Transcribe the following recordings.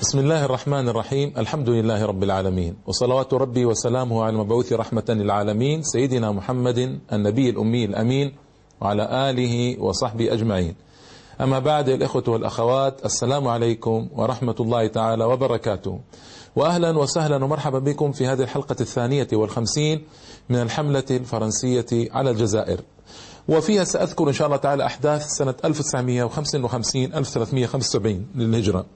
بسم الله الرحمن الرحيم الحمد لله رب العالمين وصلوات ربي وسلامه على المبعوث رحمة للعالمين سيدنا محمد النبي الأمي الأمين وعلى آله وصحبه أجمعين أما بعد الإخوة والأخوات السلام عليكم ورحمة الله تعالى وبركاته وأهلا وسهلا ومرحبا بكم في هذه الحلقة الثانية والخمسين من الحملة الفرنسية على الجزائر وفيها سأذكر إن شاء الله تعالى أحداث سنة 1955 1375 للهجرة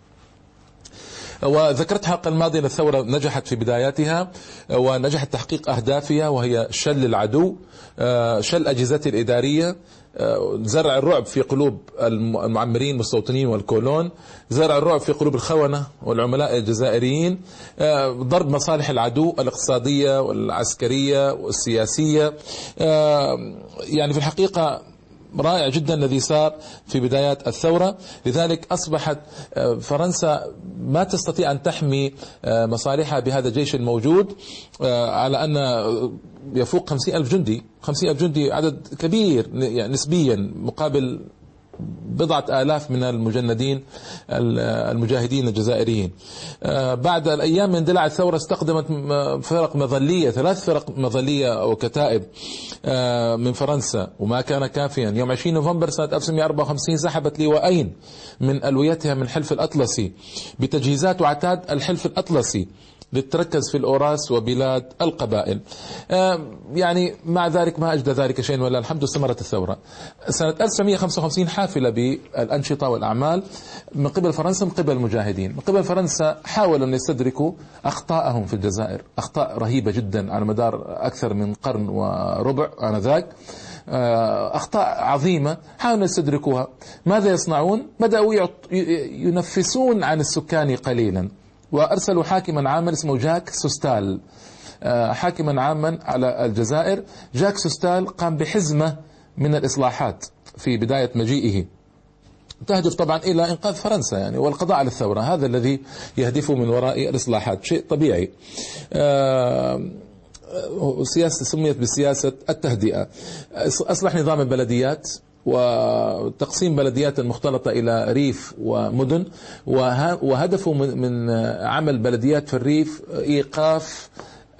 وذكرت حلقة الماضية الثورة نجحت في بداياتها ونجحت تحقيق أهدافها وهي شل العدو شل أجهزته الإدارية زرع الرعب في قلوب المعمرين والمستوطنين والكولون زرع الرعب في قلوب الخونة والعملاء الجزائريين ضرب مصالح العدو الاقتصادية والعسكرية والسياسية. يعني في الحقيقة رائع جدا الذي صار في بدايات الثورة. لذلك أصبحت فرنسا ما تستطيع أن تحمي مصالحها بهذا الجيش الموجود على أن يفوق خمسين ألف جندي. خمسين ألف جندي عدد كبير يعني نسبيا مقابل بضعة آلاف من المجندين المجاهدين الجزائريين. بعد الأيام من دلع الثورة استخدمت فرق مظلية ثلاث فرق مظلية أو كتائب من فرنسا. وما كان كافيا. يوم 20 نوفمبر سنة 1954 سحبت لواءين من ألويتها من حلف الأطلسي بتجهيزات وعتاد الحلف الأطلسي. لتركز في الأوراس وبلاد القبائل. يعني مع ذلك ما أجدى ذلك شيء ولا الحمد استمرت الثورة. سنة 1955 حافلة بالأنشطة والأعمال من قبل فرنسا من قبل المجاهدين. من قبل فرنسا حاولوا أن يستدركوا أخطاءهم في الجزائر أخطاء رهيبة جدا على مدار أكثر من قرن وربع آنذاك. أخطاء عظيمة حاولوا يستدركوها. ماذا يصنعون؟ بدأوا ينفسون عن السكان قليلا. وأرسلوا حاكما عاما اسمه جاك سوستال. حاكما عاما على الجزائر. جاك سوستال قام بحزمة من الإصلاحات في بداية مجيئه. تهدف طبعا إلى إنقاذ فرنسا يعني والقضاء على الثورة. هذا الذي يهدف من وراء الإصلاحات. شيء طبيعي. سياسة سميت بسياسة التهدئة. أصلح نظام البلديات. وتقسيم بلديات مختلطة إلى ريف ومدن. وهدفه من عمل بلديات في الريف إيقاف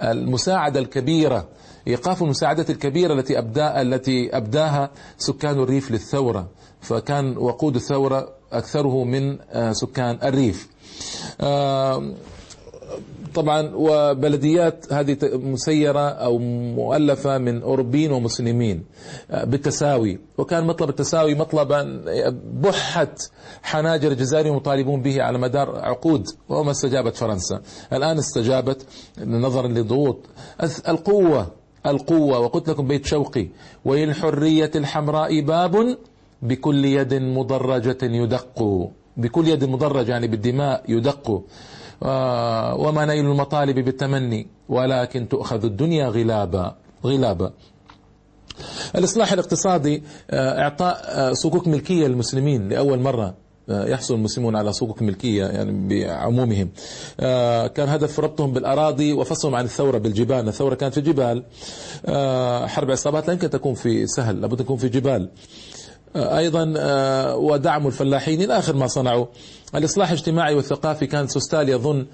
المساعدة الكبيرة إيقاف المساعدة الكبيرة التي أبدأ التي أبداها سكان الريف للثورة. فكان وقود الثورة أكثره من سكان الريف. طبعا وبلديات هذه مسيرة أو مؤلفة من أوروبيين ومسلمين بالتساوي. وكان مطلب التساوي مطلبا بحت حناجر الجزائريين مطالبون به على مدار عقود وما استجابت فرنسا. الآن استجابت نظرا لضغوط. القوة القوة وقلت لكم بيت شوقي وللحرية الحمراء باب بكل يد مدرجة يدق. بكل يد مدرجة يعني بالدماء يدق. وما نيل المطالب بالتمني ولكن تؤخذ الدنيا غلابا غلابا. الإصلاح الاقتصادي إعطاء صكوك ملكية للمسلمين لأول مرة يحصل المسلمون على صكوك ملكية يعني بعمومهم. كان هدف ربطهم بالأراضي وفصلهم عن الثورة بالجبال. الثورة كانت في الجبال حرب عصابات لا يمكن تكون في سهل لابد تكون في جبال. أيضا ودعموا الفلاحين إلى آخر ما صنعوا. الإصلاح الاجتماعي والثقافي كان سوستال يظن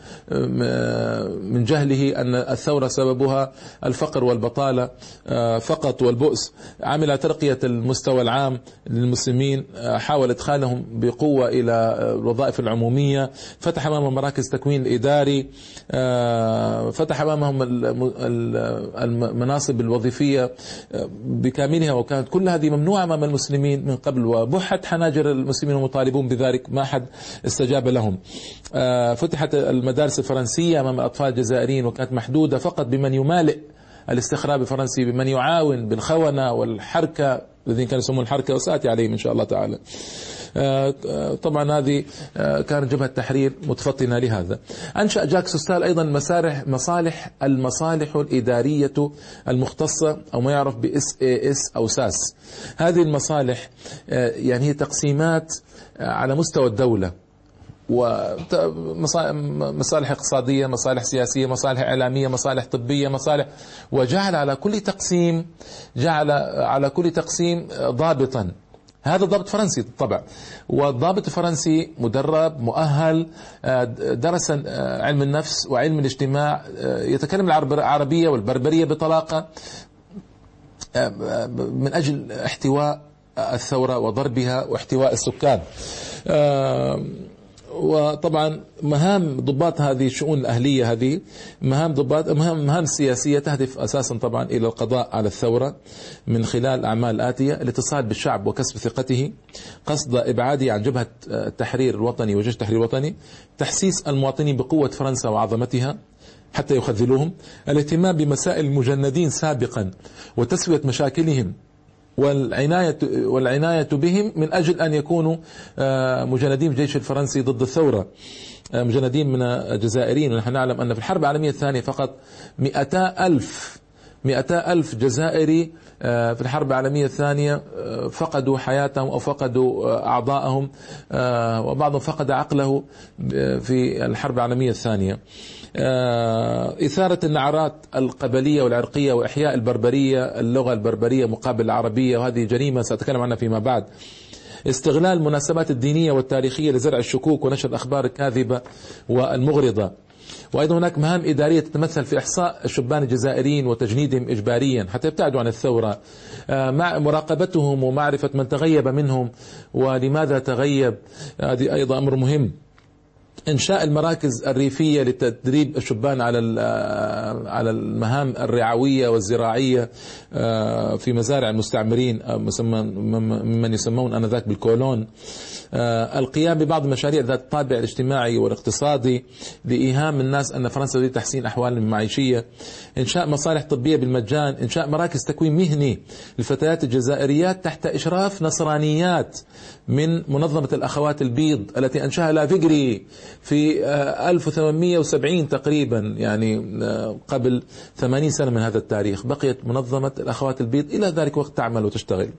من جهله أن الثورة سببها الفقر والبطالة فقط والبؤس. عمل ترقية المستوى العام للمسلمين حاول إدخالهم بقوة إلى الوظائف العمومية. فتح أمامهم مراكز تكوين الاداري فتح أمامهم المناصب الوظيفية بكاملها. وكانت كل هذه ممنوعة أمام المسلمين من قبل وبحت حناجر المسلمين المطالبون بذلك. ما حد استجاب لهم. فتحت المدارس الفرنسية أمام الأطفال الجزائريين وكانت محدودة فقط بمن يمالئ الاستخراب الفرنسي بمن يعاون بالخونة والحركة الذين كانوا يسمون الحركة وسآتي عليهم إن شاء الله تعالى. طبعا هذه كانت جبهة تحرير متفطنة لهذا. أنشأ جاك سوستال أيضا مسارح مصالح المصالح الإدارية المختصة أو ما يعرف بإس اي إس أو ساس. هذه المصالح يعني هي تقسيمات على مستوى الدولة. ومصالح اقتصادية مصالح سياسية مصالح إعلامية مصالح طبية مصالح وجعل على كل تقسيم جعل على كل تقسيم ضابطا. هذا ضابط فرنسي بالطبع والضابط الفرنسي مدرب مؤهل آه، درس آه، علم النفس وعلم الاجتماع آه، يتكلم العربية والبربرية بطلاقة من أجل احتواء الثورة وضربها واحتواء السكان. وطبعا مهام ضباط هذه الشؤون الأهلية هذه مهام ضباط مهام مهام سياسية تهدف أساسا طبعا إلى القضاء على الثورة من خلال أعمال الآتية الاتصال بالشعب وكسب ثقته قصد إبعاده عن جبهة التحرير الوطني وجيش التحرير الوطني تحسيس المواطنين بقوة فرنسا وعظمتها حتى يخذلوهم الاهتمام بمسائل المجندين سابقا وتسوية مشاكلهم والعناية والعناية بهم من أجل أن يكونوا آه، مجندين في الجيش الفرنسي ضد الثورة. آه، مجندين من الجزائريين. ونحن نعلم أن في الحرب العالمية الثانية فقط مئتا ألف مئتا ألف جزائري آه، في الحرب العالمية الثانية فقدوا حياتهم أو فقدوا أعضائهم وبعضهم فقد عقله في الحرب العالمية الثانية. إثارة النعرات القبلية والعرقية وإحياء البربرية اللغة البربرية مقابل العربية وهذه جريمة سأتكلم عنها فيما بعد. استغلال المناسبات الدينية والتاريخية لزرع الشكوك ونشر الأخبار الكاذبة والمغرضة. وأيضا هناك مهام إدارية تتمثل في إحصاء الشبان الجزائريين وتجنيدهم إجباريا حتى يبتعدوا عن الثورة. آه، مع مراقبتهم ومعرفة من تغيب منهم ولماذا تغيب هذه أيضا أمر مهم. إنشاء المراكز الريفية لتدريب الشبان على آه، على المهام الرعوية والزراعية آه، في مزارع المستعمرين آه، ممن يسمون آنذاك بالكولون. القيام ببعض المشاريع ذات الطابع الاجتماعي والاقتصادي لإيهام الناس أن فرنسا تريد تحسين احوالهم المعيشيه إنشاء مصالح طبية بالمجان إنشاء مراكز تكوين مهني للفتيات الجزائريات تحت إشراف نصرانيات من منظمة الأخوات البيض التي أنشاها لافيجري في 1870 آه، تقريبا يعني آه، قبل 80 سنة من هذا التاريخ. بقيت منظمة الأخوات البيض. إلى ذلك وقت تعمل وتشتغل.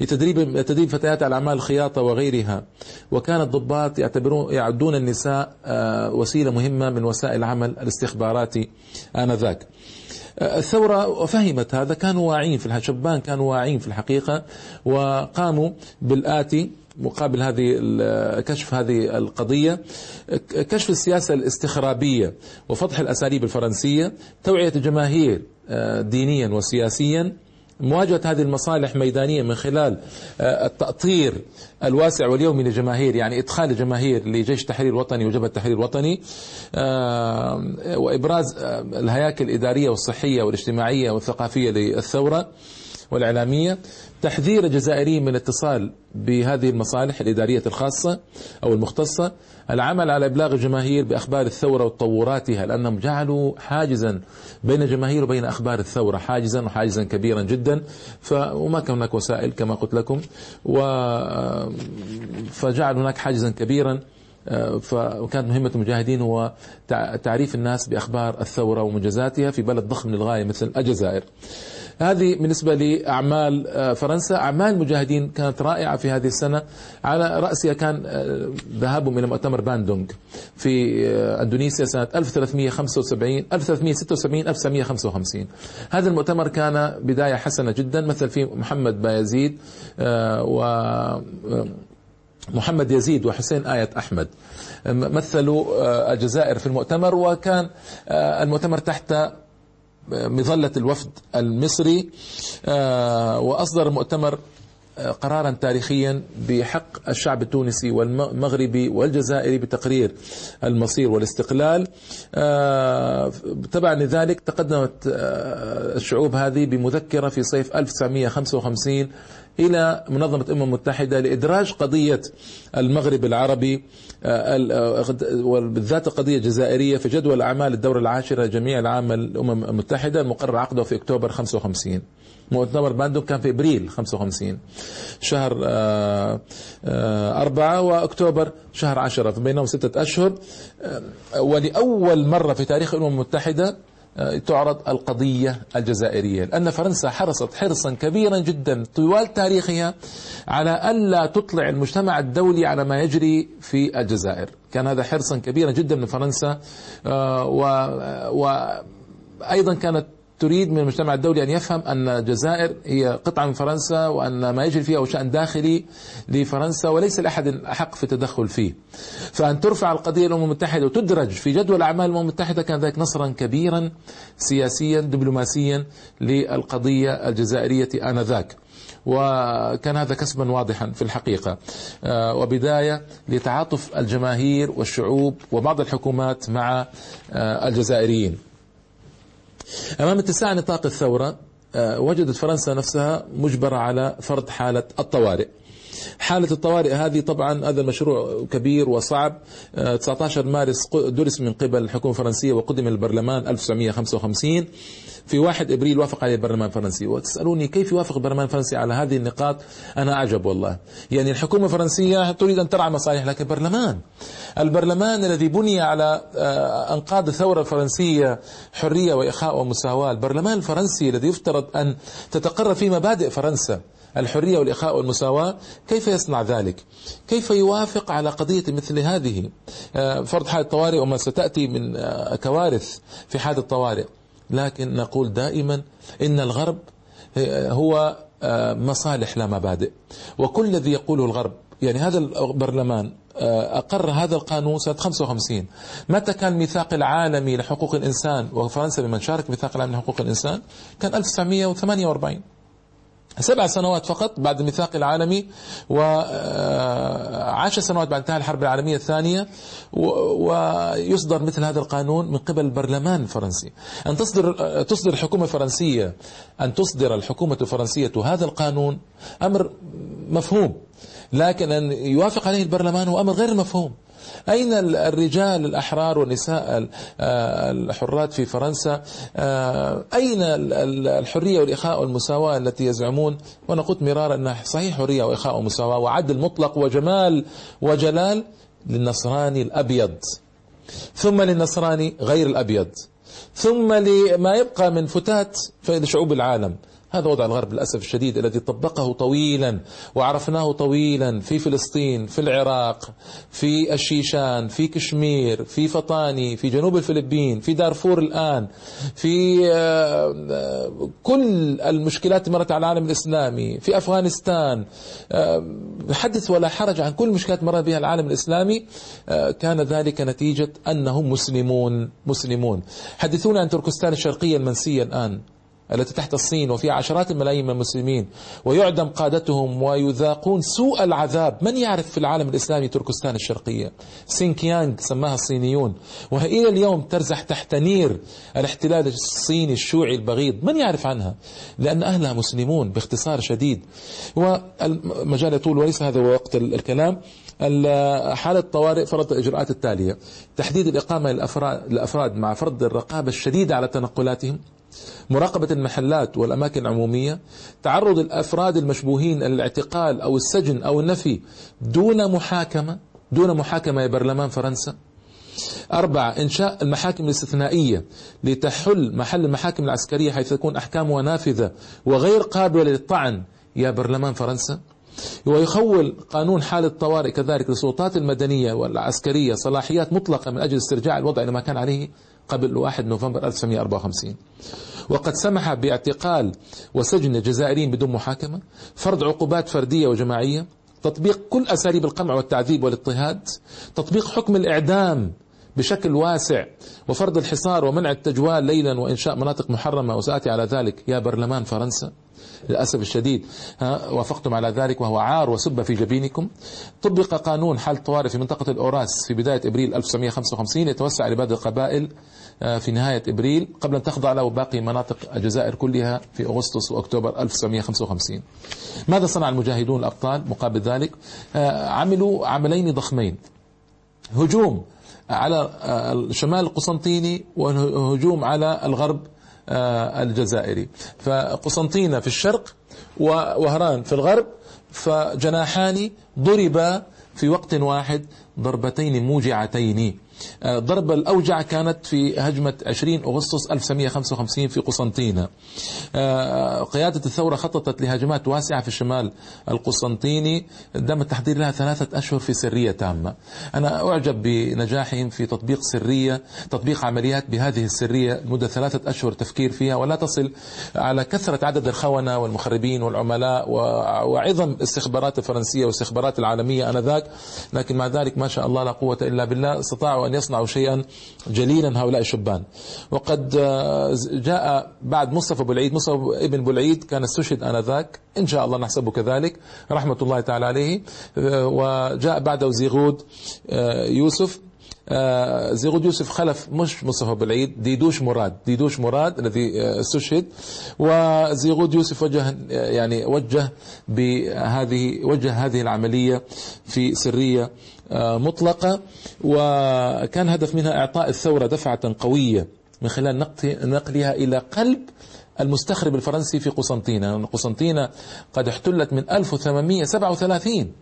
لتدريب تدريب فتيات على اعمال الخياطه وغيرها. وكان الضباط يعتبرون يعدون النساء آه، وسيلة مهمة من وسائل العمل الاستخباراتي آنذاك. الثورة فهمت هذا كانوا واعين في الشبان كانوا واعين في الحقيقة وقاموا بالآتي مقابل هذه كشف هذه القضية. كشف السياسة الاستخرابية وفضح الأساليب الفرنسية توعية الجماهير آه، دينيا وسياسيا. مواجهة هذه المصالح ميدانيا من خلال آه، التأطير الواسع واليومي للجماهير يعني إدخال الجماهير لجيش التحرير الوطني وجبهة التحرير الوطني آه، وإبراز الهياكل الإدارية والصحية والاجتماعية والثقافية للثورة. والإعلامية تحذير الجزائريين من الاتصال بهذه المصالح الإدارية الخاصة أو المختصة العمل على إبلاغ الجماهير بأخبار الثورة وتطوراتها لأنهم جعلوا حاجزا بين الجماهير وبين أخبار الثورة حاجزا وحاجزا كبيرا جدا. وما كان هناك وسائل كما قلت لكم. و فجعل هناك حاجزا كبيرا. فكانت مهمة المجاهدين هو تعريف الناس بأخبار الثورة ومنجزاتها في بلد ضخم للغاية مثل الجزائر. هذه بالنسبة لأعمال آه، فرنسا. أعمال المجاهدين كانت رائعة في هذه السنة. على رأسها كان آه، ذهابهم إلى مؤتمر باندونغ في آه، أندونيسيا سنة 1375 1376 1955 هذا المؤتمر كان بداية حسنة جدا مثل فيه محمد بايزيد و محمد يزيد وحسين آية أحمد. مثلوا الجزائر في المؤتمر وكان المؤتمر تحت مظلة الوفد المصري آه، وأصدر المؤتمر آه، قرارا تاريخيا بحق الشعب التونسي والمغربي والجزائري بتقرير المصير والاستقلال. آه، تبعا لذلك تقدمت الشعوب هذه بمذكرة في صيف 1955 إلى منظمة الأمم المتحدة لإدراج قضية المغرب العربي آه، وبالذات القضية الجزائرية في جدول أعمال الدورة العاشرة جميع العام الأمم المتحدة المقرر عقده في أكتوبر 55 مؤتمر باندوك كان في إبريل 55 شهر آه، آه، أربعة وأكتوبر شهر عشرة فبينهم ستة أشهر. ولأول مرة في تاريخ الأمم المتحدة تعرض القضية الجزائرية. لأن فرنسا حرصت حرصا كبيرا جدا طوال تاريخها على ألا تطلع المجتمع الدولي على ما يجري في الجزائر. كان هذا حرصا كبيرا جدا من فرنسا آه، وأيضا كانت تريد من المجتمع الدولي أن يفهم أن الجزائر هي قطعة من فرنسا وأن ما يجري فيها هو شأن داخلي لفرنسا وليس لأحد أحق في التدخل فيه. فأن ترفع القضية الأمم المتحدة وتدرج في جدول أعمال الأمم المتحدة كان ذلك نصرا كبيرا سياسيا دبلوماسيا للقضية الجزائرية آنذاك. وكان هذا كسبا واضحا في الحقيقة. آه، وبداية لتعاطف الجماهير والشعوب وبعض الحكومات مع آه، الجزائريين. أمام اتساع نطاق الثورة آه، وجدت فرنسا نفسها مجبرة على فرض حالة الطوارئ. حالة الطوارئ هذه طبعا هذا المشروع كبير وصعب. 19 مارس درس من قبل الحكومة الفرنسية وقدم البرلمان 1955 في 1 إبريل وافق عليه البرلمان الفرنسي. وتسألوني كيف يوافق البرلمان الفرنسي على هذه النقاط؟ أنا أعجب والله. يعني الحكومة الفرنسية تريد أن ترعى مصالح لكن البرلمان البرلمان الذي بني على آه، أنقاض الثورة الفرنسية حرية وإخاء ومساواة البرلمان الفرنسي الذي يفترض أن تتقرر فيه مبادئ فرنسا. الحرية والإخاء والمساواة كيف يصنع ذلك؟ كيف يوافق على قضية مثل هذه؟ آه، فرض حالة طوارئ وما ستأتي من آه، كوارث في حالة الطوارئ. لكن نقول دائما إن الغرب هو آه، مصالح لا مبادئ. وكل الذي يقوله الغرب يعني هذا البرلمان أقر هذا القانون سنة 55 متى كان الميثاق العالمي لحقوق الإنسان وفرنسا بمن شارك ميثاق العالمي لحقوق الإنسان؟ كان 1948 سبع سنوات فقط بعد الميثاق العالمي وعشر سنوات بعد انتهاء الحرب العالمية الثانية ويصدر مثل هذا القانون من قبل البرلمان الفرنسي. أن تصدر تصدر الحكومة الفرنسية أن تصدر الحكومة الفرنسية هذا القانون أمر مفهوم لكن أن يوافق عليه البرلمان هو أمر غير مفهوم. أين الرجال الأحرار والنساء آه، الحرات في فرنسا؟ آه، أين الحرية والإخاء والمساواة التي يزعمون؟ وأنا قلت مرارا أنها صحيح حرية وإخاء ومساواة وعدل مطلق وجمال وجلال للنصراني الأبيض. ثم للنصراني غير الأبيض. ثم لما يبقى من فتات في شعوب العالم. هذا وضع الغرب للأسف الشديد الذي طبقه طويلا وعرفناه طويلا في فلسطين في العراق في الشيشان في كشمير في فطاني في جنوب الفلبين في دارفور الآن في آه، آه، كل المشكلات مرت على العالم الإسلامي في أفغانستان آه، حدث ولا حرج عن كل المشكلات مر بها العالم الإسلامي كان ذلك نتيجة أنهم مسلمون مسلمون. حدثونا عن تركستان الشرقية المنسية الآن. التي تحت الصين وفيها عشرات الملايين من المسلمين. ويعدم قادتهم ويذاقون سوء العذاب. من يعرف في العالم الإسلامي تركستان الشرقية؟ سينكيانغ سماها الصينيون. وهي إلى اليوم ترزح تحت نير الاحتلال الصيني الشيوعي البغيض. من يعرف عنها؟ لأن أهلها مسلمون باختصار شديد. والمجال يطول وليس هذا وقت الكلام. حالة الطوارئ فرض الإجراءات التالية. تحديد الإقامة للأفراد مع فرض الرقابة الشديدة على تنقلاتهم. مراقبة المحلات والأماكن العمومية تعرض الأفراد المشبوهين للاعتقال أو السجن أو النفي دون محاكمة دون محاكمة يا برلمان فرنسا. أربعة إنشاء المحاكم الاستثنائية لتحل محل المحاكم العسكرية حيث تكون أحكامها نافذة وغير قابلة للطعن يا برلمان فرنسا. ويخول قانون حالة الطوارئ كذلك للسلطات المدنية والعسكرية صلاحيات مطلقة من أجل استرجاع الوضع إلى ما كان عليه قبل 1 نوفمبر 1954 وقد سمح باعتقال وسجن الجزائريين بدون محاكمة فرض عقوبات فردية وجماعية تطبيق كل أساليب القمع والتعذيب والاضطهاد تطبيق حكم الإعدام بشكل واسع وفرض الحصار ومنع التجوال ليلا وإنشاء مناطق محرمة. وسآتي على ذلك يا برلمان فرنسا. للأسف الشديد ها وافقتم على ذلك وهو عار وسب في جبينكم. طبق قانون حال الطوارئ في منطقة الأوراس في بداية إبريل 1955 يتوسع لبعض القبائل في نهاية إبريل قبل أن تخضع له باقي مناطق الجزائر كلها في أغسطس وأكتوبر 1955 ماذا صنع المجاهدون الأبطال مقابل ذلك؟ آه، عملوا عملين ضخمين. هجوم على آه، الشمال القسنطيني وهجوم على الغرب الجزائري. فقسنطينة في الشرق ووهران في الغرب فجناحان ضربا في وقت واحد ضربتين موجعتين. الضربة الأوجع كانت في هجمة 20 أغسطس 1955 في قسنطينة. قيادة الثورة خططت لهجمات واسعة في الشمال القسنطيني. دام التحضير لها ثلاثة أشهر في سرية تامة. أنا أعجب بنجاحهم في تطبيق سرية تطبيق عمليات بهذه السرية مدة ثلاثة أشهر تفكير فيها ولا تصل على كثرة عدد الخونة والمخربين والعملاء وعظم الاستخبارات الفرنسية والاستخبارات العالمية آنذاك. لكن مع ذلك ما شاء الله لا قوة إلا بالله. استطاعوا أن يصنعوا شيئا جليلا هؤلاء الشبان. وقد جاء بعد مصطفى أبو العيد مصطفى ابن أبو العيد كان استشهد آنذاك. إن شاء الله نحسبه كذلك. رحمة الله تعالى عليه. وجاء بعده زيغود يوسف. آه زيغود يوسف خلف مش مصطفى بالعيد ديدوش مراد ديدوش مراد الذي آه استشهد. وزيغود يوسف وجه يعني وجه بهذه وجه هذه العملية في سرية آه مطلقة وكان هدف منها إعطاء الثورة دفعة قوية من خلال نقلها إلى قلب المستخرب الفرنسي في قسنطينة. قسنطينة قد احتلت من 1837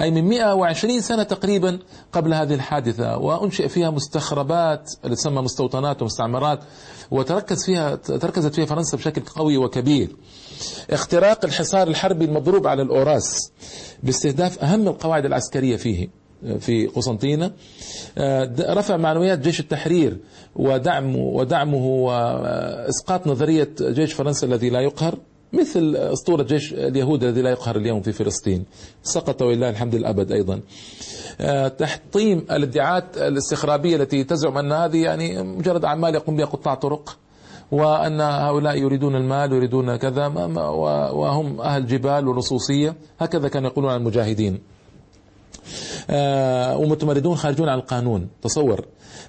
أي من 120 سنة تقريبا قبل هذه الحادثة. وأنشئ فيها مستخربات اللي تسمى مستوطنات ومستعمرات وتركز فيها تركزت فيها فرنسا بشكل قوي وكبير. اختراق الحصار الحربي المضروب على الأوراس باستهداف أهم القواعد العسكرية فيه. في قسنطينة. رفع معنويات جيش التحرير ودعمه ودعمه وإسقاط نظرية جيش فرنسا الذي لا يقهر مثل أسطورة جيش اليهود الذي لا يقهر اليوم في فلسطين. سقط ولله الحمد الابد أيضا. تحطيم الادعاءات الاستخرابية التي تزعم أن هذه يعني مجرد أعمال يقوم بها قطاع طرق وأن هؤلاء يريدون المال ويريدون كذا وهم أهل جبال ولصوصية هكذا كانوا يقولون عن المجاهدين. ومتمردون خارجون عن القانون. تصور.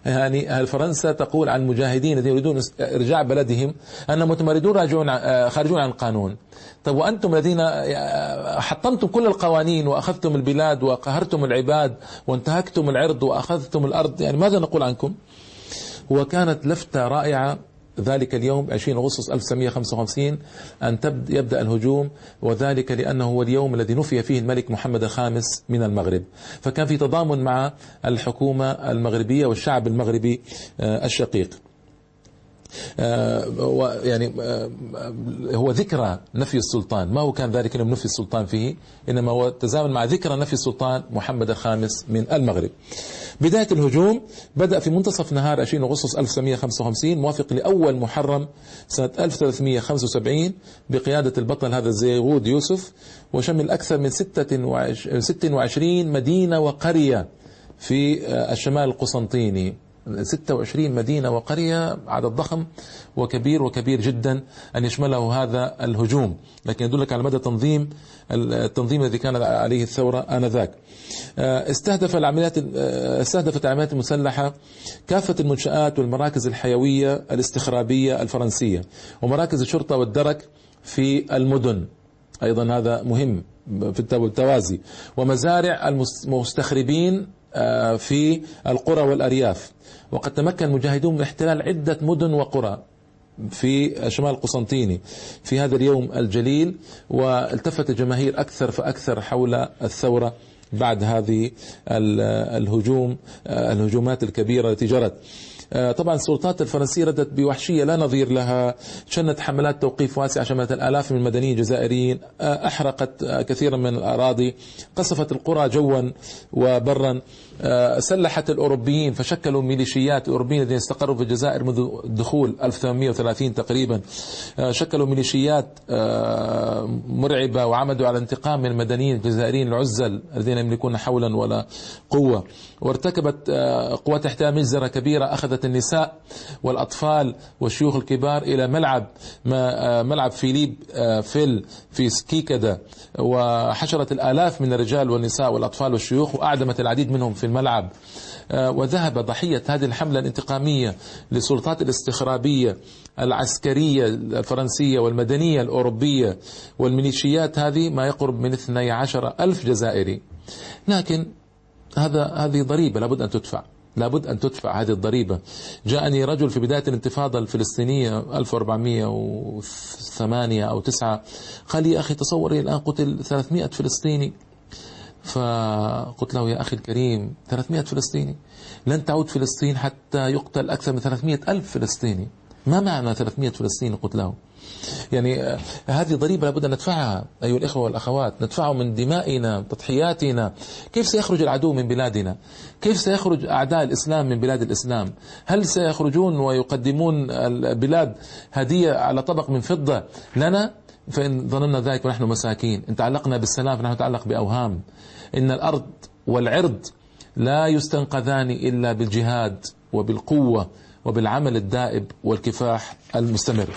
يعني فرنسا تقول عن المجاهدين الذين يريدون إرجاع بلدهم أن متمردون راجعون خارجون عن القانون. طيب وأنتم الذين حطمتم كل القوانين وأخذتم البلاد وقهرتم العباد وانتهكتم العرض وأخذتم الأرض. يعني ماذا نقول عنكم؟ وكانت لفتة رائعة ذلك اليوم 20 أغسطس 1955 أن يبدأ الهجوم وذلك لأنه هو اليوم الذي نفي فيه الملك محمد الخامس من المغرب. فكان في تضامن مع الحكومة المغربية والشعب المغربي الشقيق. آه يعني آه هو ذكرى نفي السلطان. ما هو كان ذلك اليوم نفي السلطان فيه؟ إنما هو تزامن مع ذكرى نفي السلطان محمد الخامس من المغرب. بداية الهجوم بدأ في منتصف نهار 20 أغسطس 1955 موافق لأول محرم سنة 1375 بقيادة البطل هذا زيغود يوسف وشمل أكثر من 26 مدينة وقرية في الشمال القسنطيني. 26 مدينة وقرية عدد ضخم وكبير وكبير جدا أن يشمله هذا الهجوم. لكن يدلك على مدى تنظيم التنظيم الذي كان عليه الثورة آنذاك. استهدف العمليات استهدفت العمليات المسلحة كافة المنشآت والمراكز الحيوية الاستخرابية الفرنسية ومراكز الشرطة والدرك في المدن. أيضا هذا مهم في التوازي. ومزارع المستخربين في القرى والأرياف. وقد تمكن المجاهدون من احتلال عدة مدن وقرى في شمال القسنطيني في هذا اليوم الجليل والتفت الجماهير أكثر فأكثر حول الثورة بعد هذه الهجوم الهجومات الكبيرة التي جرت. طبعا السلطات الفرنسية ردت بوحشية لا نظير لها. شنت حملات توقيف واسعة شملت الآلاف من المدنيين الجزائريين أحرقت كثيرا من الأراضي قصفت القرى جوا وبرا. سلحت الأوروبيين فشكلوا ميليشيات الأوروبيين الذين استقروا في الجزائر منذ الدخول 1830 تقريبا. شكلوا ميليشيات مرعبة وعمدوا على انتقام من المدنيين الجزائريين العزل الذين يملكون حولا ولا قوة. وارتكبت قوات احتلال مجزرة كبيرة أخذت النساء والأطفال والشيوخ الكبار إلى ملعب ملعب فيليب فيل في سكيكدا. وحشرت الآلاف من الرجال والنساء والأطفال والشيوخ وأعدمت العديد منهم في الملعب. وذهب ضحية هذه الحملة الانتقامية للسلطات الاستخرابية العسكرية الفرنسية والمدنية الأوروبية والميليشيات هذه ما يقرب من 12 ألف جزائري. لكن هذا هذه ضريبة لابد أن تدفع. لابد أن تدفع هذه الضريبة. جاءني رجل في بداية الانتفاضة الفلسطينية 1408 أو 9 قال لي أخي تصور الآن قتل 300 فلسطيني. فقلت له يا أخي الكريم 300 فلسطيني. لن تعود فلسطين حتى يقتل أكثر من 300 ألف فلسطيني. ما معنى 300 فلسطيني؟ قلت له. يعني آه، هذه ضريبة لابد أن ندفعها أيها الإخوة والأخوات. ندفعها من دمائنا تضحياتنا. كيف سيخرج العدو من بلادنا؟ كيف سيخرج أعداء الإسلام من بلاد الإسلام؟ هل سيخرجون ويقدمون البلاد هدية على طبق من فضة؟ لنا. فإن ظننا ذلك ونحن مساكين. إن تعلقنا بالسلام فنحن نتعلق بأوهام. إن الأرض والعرض لا يستنقذان إلا بالجهاد وبالقوة وبالعمل الدائب والكفاح المستمر.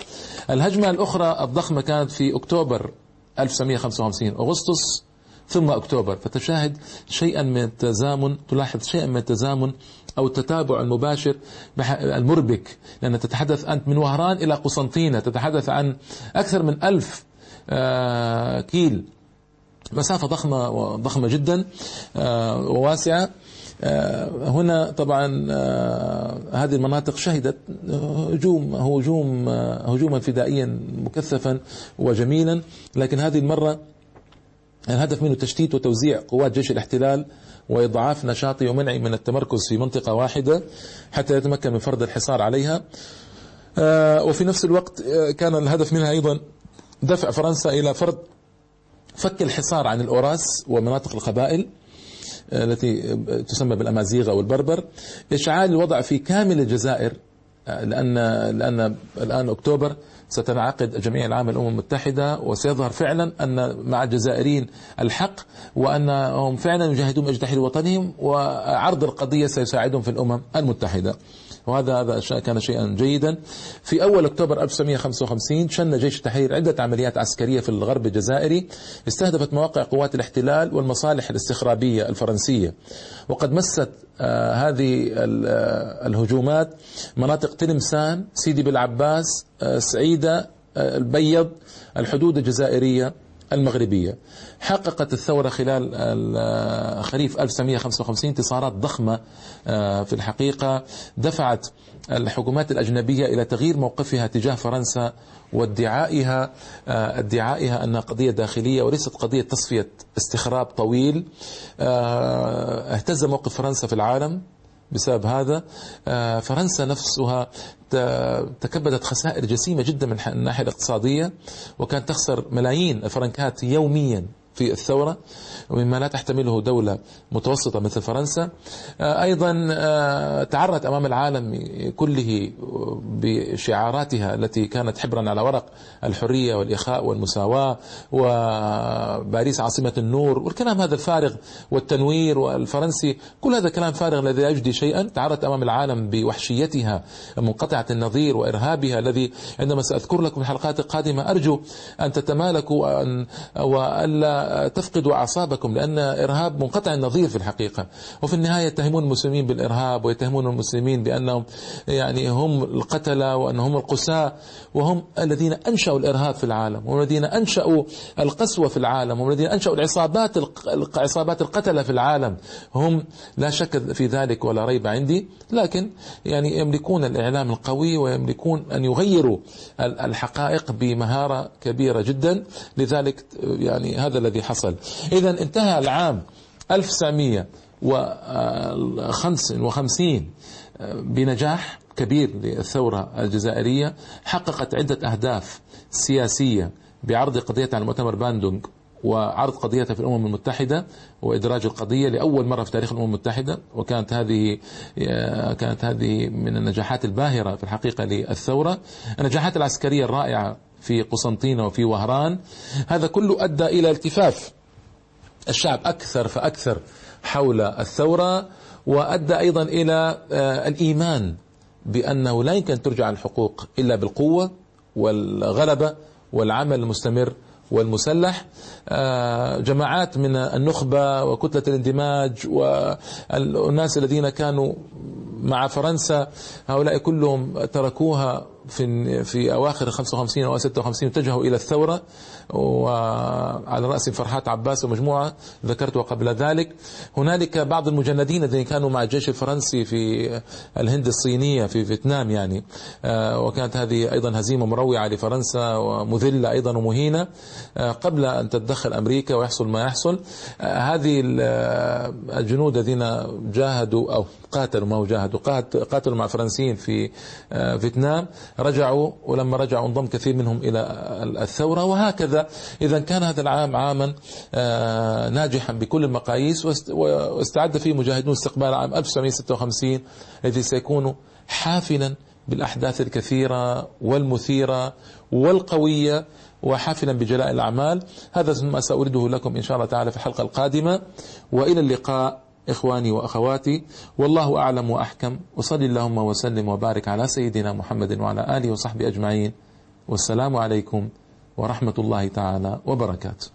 الهجمة الأخرى الضخمة كانت في أكتوبر 1955 أغسطس ثم أكتوبر. فتشاهد شيئا من التزامن تلاحظ شيئا من التزامن أو التتابع المباشر المربك لأن تتحدث أنت من وهران إلى قسنطينة تتحدث عن أكثر من ألف آه، كيل مسافة ضخمة ضخمة جدا آه، وواسعة. آه، هنا طبعا آه، هذه المناطق شهدت هجوم هجوم هجوما فدائيا مكثفا وجميلا. لكن هذه المرة الهدف منه تشتيت وتوزيع قوات جيش الاحتلال وإضعاف نشاطه ومنعه من التمركز في منطقة واحدة حتى يتمكن من فرض الحصار عليها. وفي نفس الوقت كان الهدف منها أيضا دفع فرنسا إلى فرض فك الحصار عن الأوراس ومناطق القبائل التي تسمى بالأمازيغ أو البربر. إشعال الوضع في كامل الجزائر لأن لأن الآن أكتوبر ستنعقد جميع العام الأمم المتحدة وسيظهر فعلا أن مع الجزائريين الحق وأنهم فعلا يجاهدون أجل تحرير وطنهم وعرض القضية سيساعدهم في الأمم المتحدة. وهذا هذا كان شيئا جيدا. في أول أكتوبر 1955 شن جيش التحرير عدة عمليات عسكرية في الغرب الجزائري. استهدفت مواقع قوات الاحتلال والمصالح الاستخرابية الفرنسية. وقد مست آه هذه آه، الهجومات مناطق تلمسان سيدي بالعباس آه سعيدة البيض الحدود الجزائرية. المغربية حققت الثورة خلال خريف 1955 انتصارات ضخمة آه، في الحقيقة دفعت الحكومات الأجنبية إلى تغيير موقفها تجاه فرنسا وادعائها آه، ادعائها أنها قضية داخلية وليست قضية تصفية استخراب طويل. آه، اهتز موقف فرنسا في العالم. بسبب هذا آه، فرنسا نفسها تكبدت خسائر جسيمة جدا من الناحية الاقتصادية وكانت تخسر ملايين الفرنكات يوميا. في الثورة ومما لا تحتمله دولة متوسطة مثل فرنسا. آه، أيضا آه، تعرت أمام العالم كله بشعاراتها التي كانت حبرا على ورق الحرية والإخاء والمساواة وباريس عاصمة النور والكلام هذا الفارغ والتنوير والفرنسي كل هذا كلام فارغ الذي لا يجدي شيئا. تعرت أمام العالم بوحشيتها منقطعة النظير وإرهابها الذي عندما سأذكر لكم الحلقات القادمة أرجو أن تتمالكوا وأن وألا تفقدوا أعصابكم لأن إرهاب منقطع النظير في الحقيقة. وفي النهاية يتهمون المسلمين بالإرهاب ويتهمون المسلمين بأنهم يعني هم القتلة وأنهم القساة وهم الذين أنشأوا الإرهاب في العالم هم الذين أنشأوا القسوة في العالم هم الذين أنشأوا العصابات عصابات القتلة في العالم. هم لا شك في ذلك ولا ريب عندي لكن يعني يملكون الإعلام القوي ويملكون أن يغيروا الحقائق بمهارة كبيرة جدا. لذلك يعني هذا الذي حصل. إذا انتهى العام 1955 بنجاح كبير للثورة الجزائرية حققت عدة أهداف سياسية بعرض قضيتها على مؤتمر باندونغ وعرض قضيتها في الأمم المتحدة وإدراج القضية لأول مرة في تاريخ الأمم المتحدة وكانت هذه كانت هذه من النجاحات الباهرة في الحقيقة للثورة. النجاحات العسكرية الرائعة في قسنطينة وفي وهران هذا كله أدى إلى التفاف. الشعب أكثر فأكثر حول الثورة وأدى أيضا إلى آه، الإيمان بأنه لا يمكن ترجع الحقوق إلا بالقوة والغلبة والعمل المستمر والمسلح. آه، جماعات من النخبة وكتلة الاندماج والناس الذين كانوا مع فرنسا هؤلاء كلهم تركوها في في أواخر 55 أو 56 اتجهوا إلى الثورة وعلى رأس فرحات عباس ومجموعة ذكرتها قبل ذلك. هنالك بعض المجندين الذين كانوا مع الجيش الفرنسي في الهند الصينية في فيتنام يعني. آه، وكانت هذه أيضا هزيمة مروعة لفرنسا ومذلة أيضا ومهينة آه، قبل أن تتدخل أمريكا ويحصل ما يحصل. آه، هذه الجنود الذين جاهدوا أو قاتلوا ما هو جاهدوا قاتلوا مع الفرنسيين في فيتنام. رجعوا ولما رجعوا انضم كثير منهم إلى الثورة وهكذا. اذا كان هذا العام عاما ناجحا بكل المقاييس واستعد فيه مجاهدون استقبال عام 1956 الذي سيكون حافلا بالأحداث الكثيرة والمثيرة والقوية وحافلا بجلاء الأعمال. هذا ما ساريده لكم إن شاء الله تعالى في الحلقة القادمة. وإلى اللقاء. إخواني وأخواتي والله أعلم وأحكم وصل اللهم وسلم وبارك على سيدنا محمد وعلى آله وصحبه أجمعين والسلام عليكم ورحمة الله تعالى وبركاته.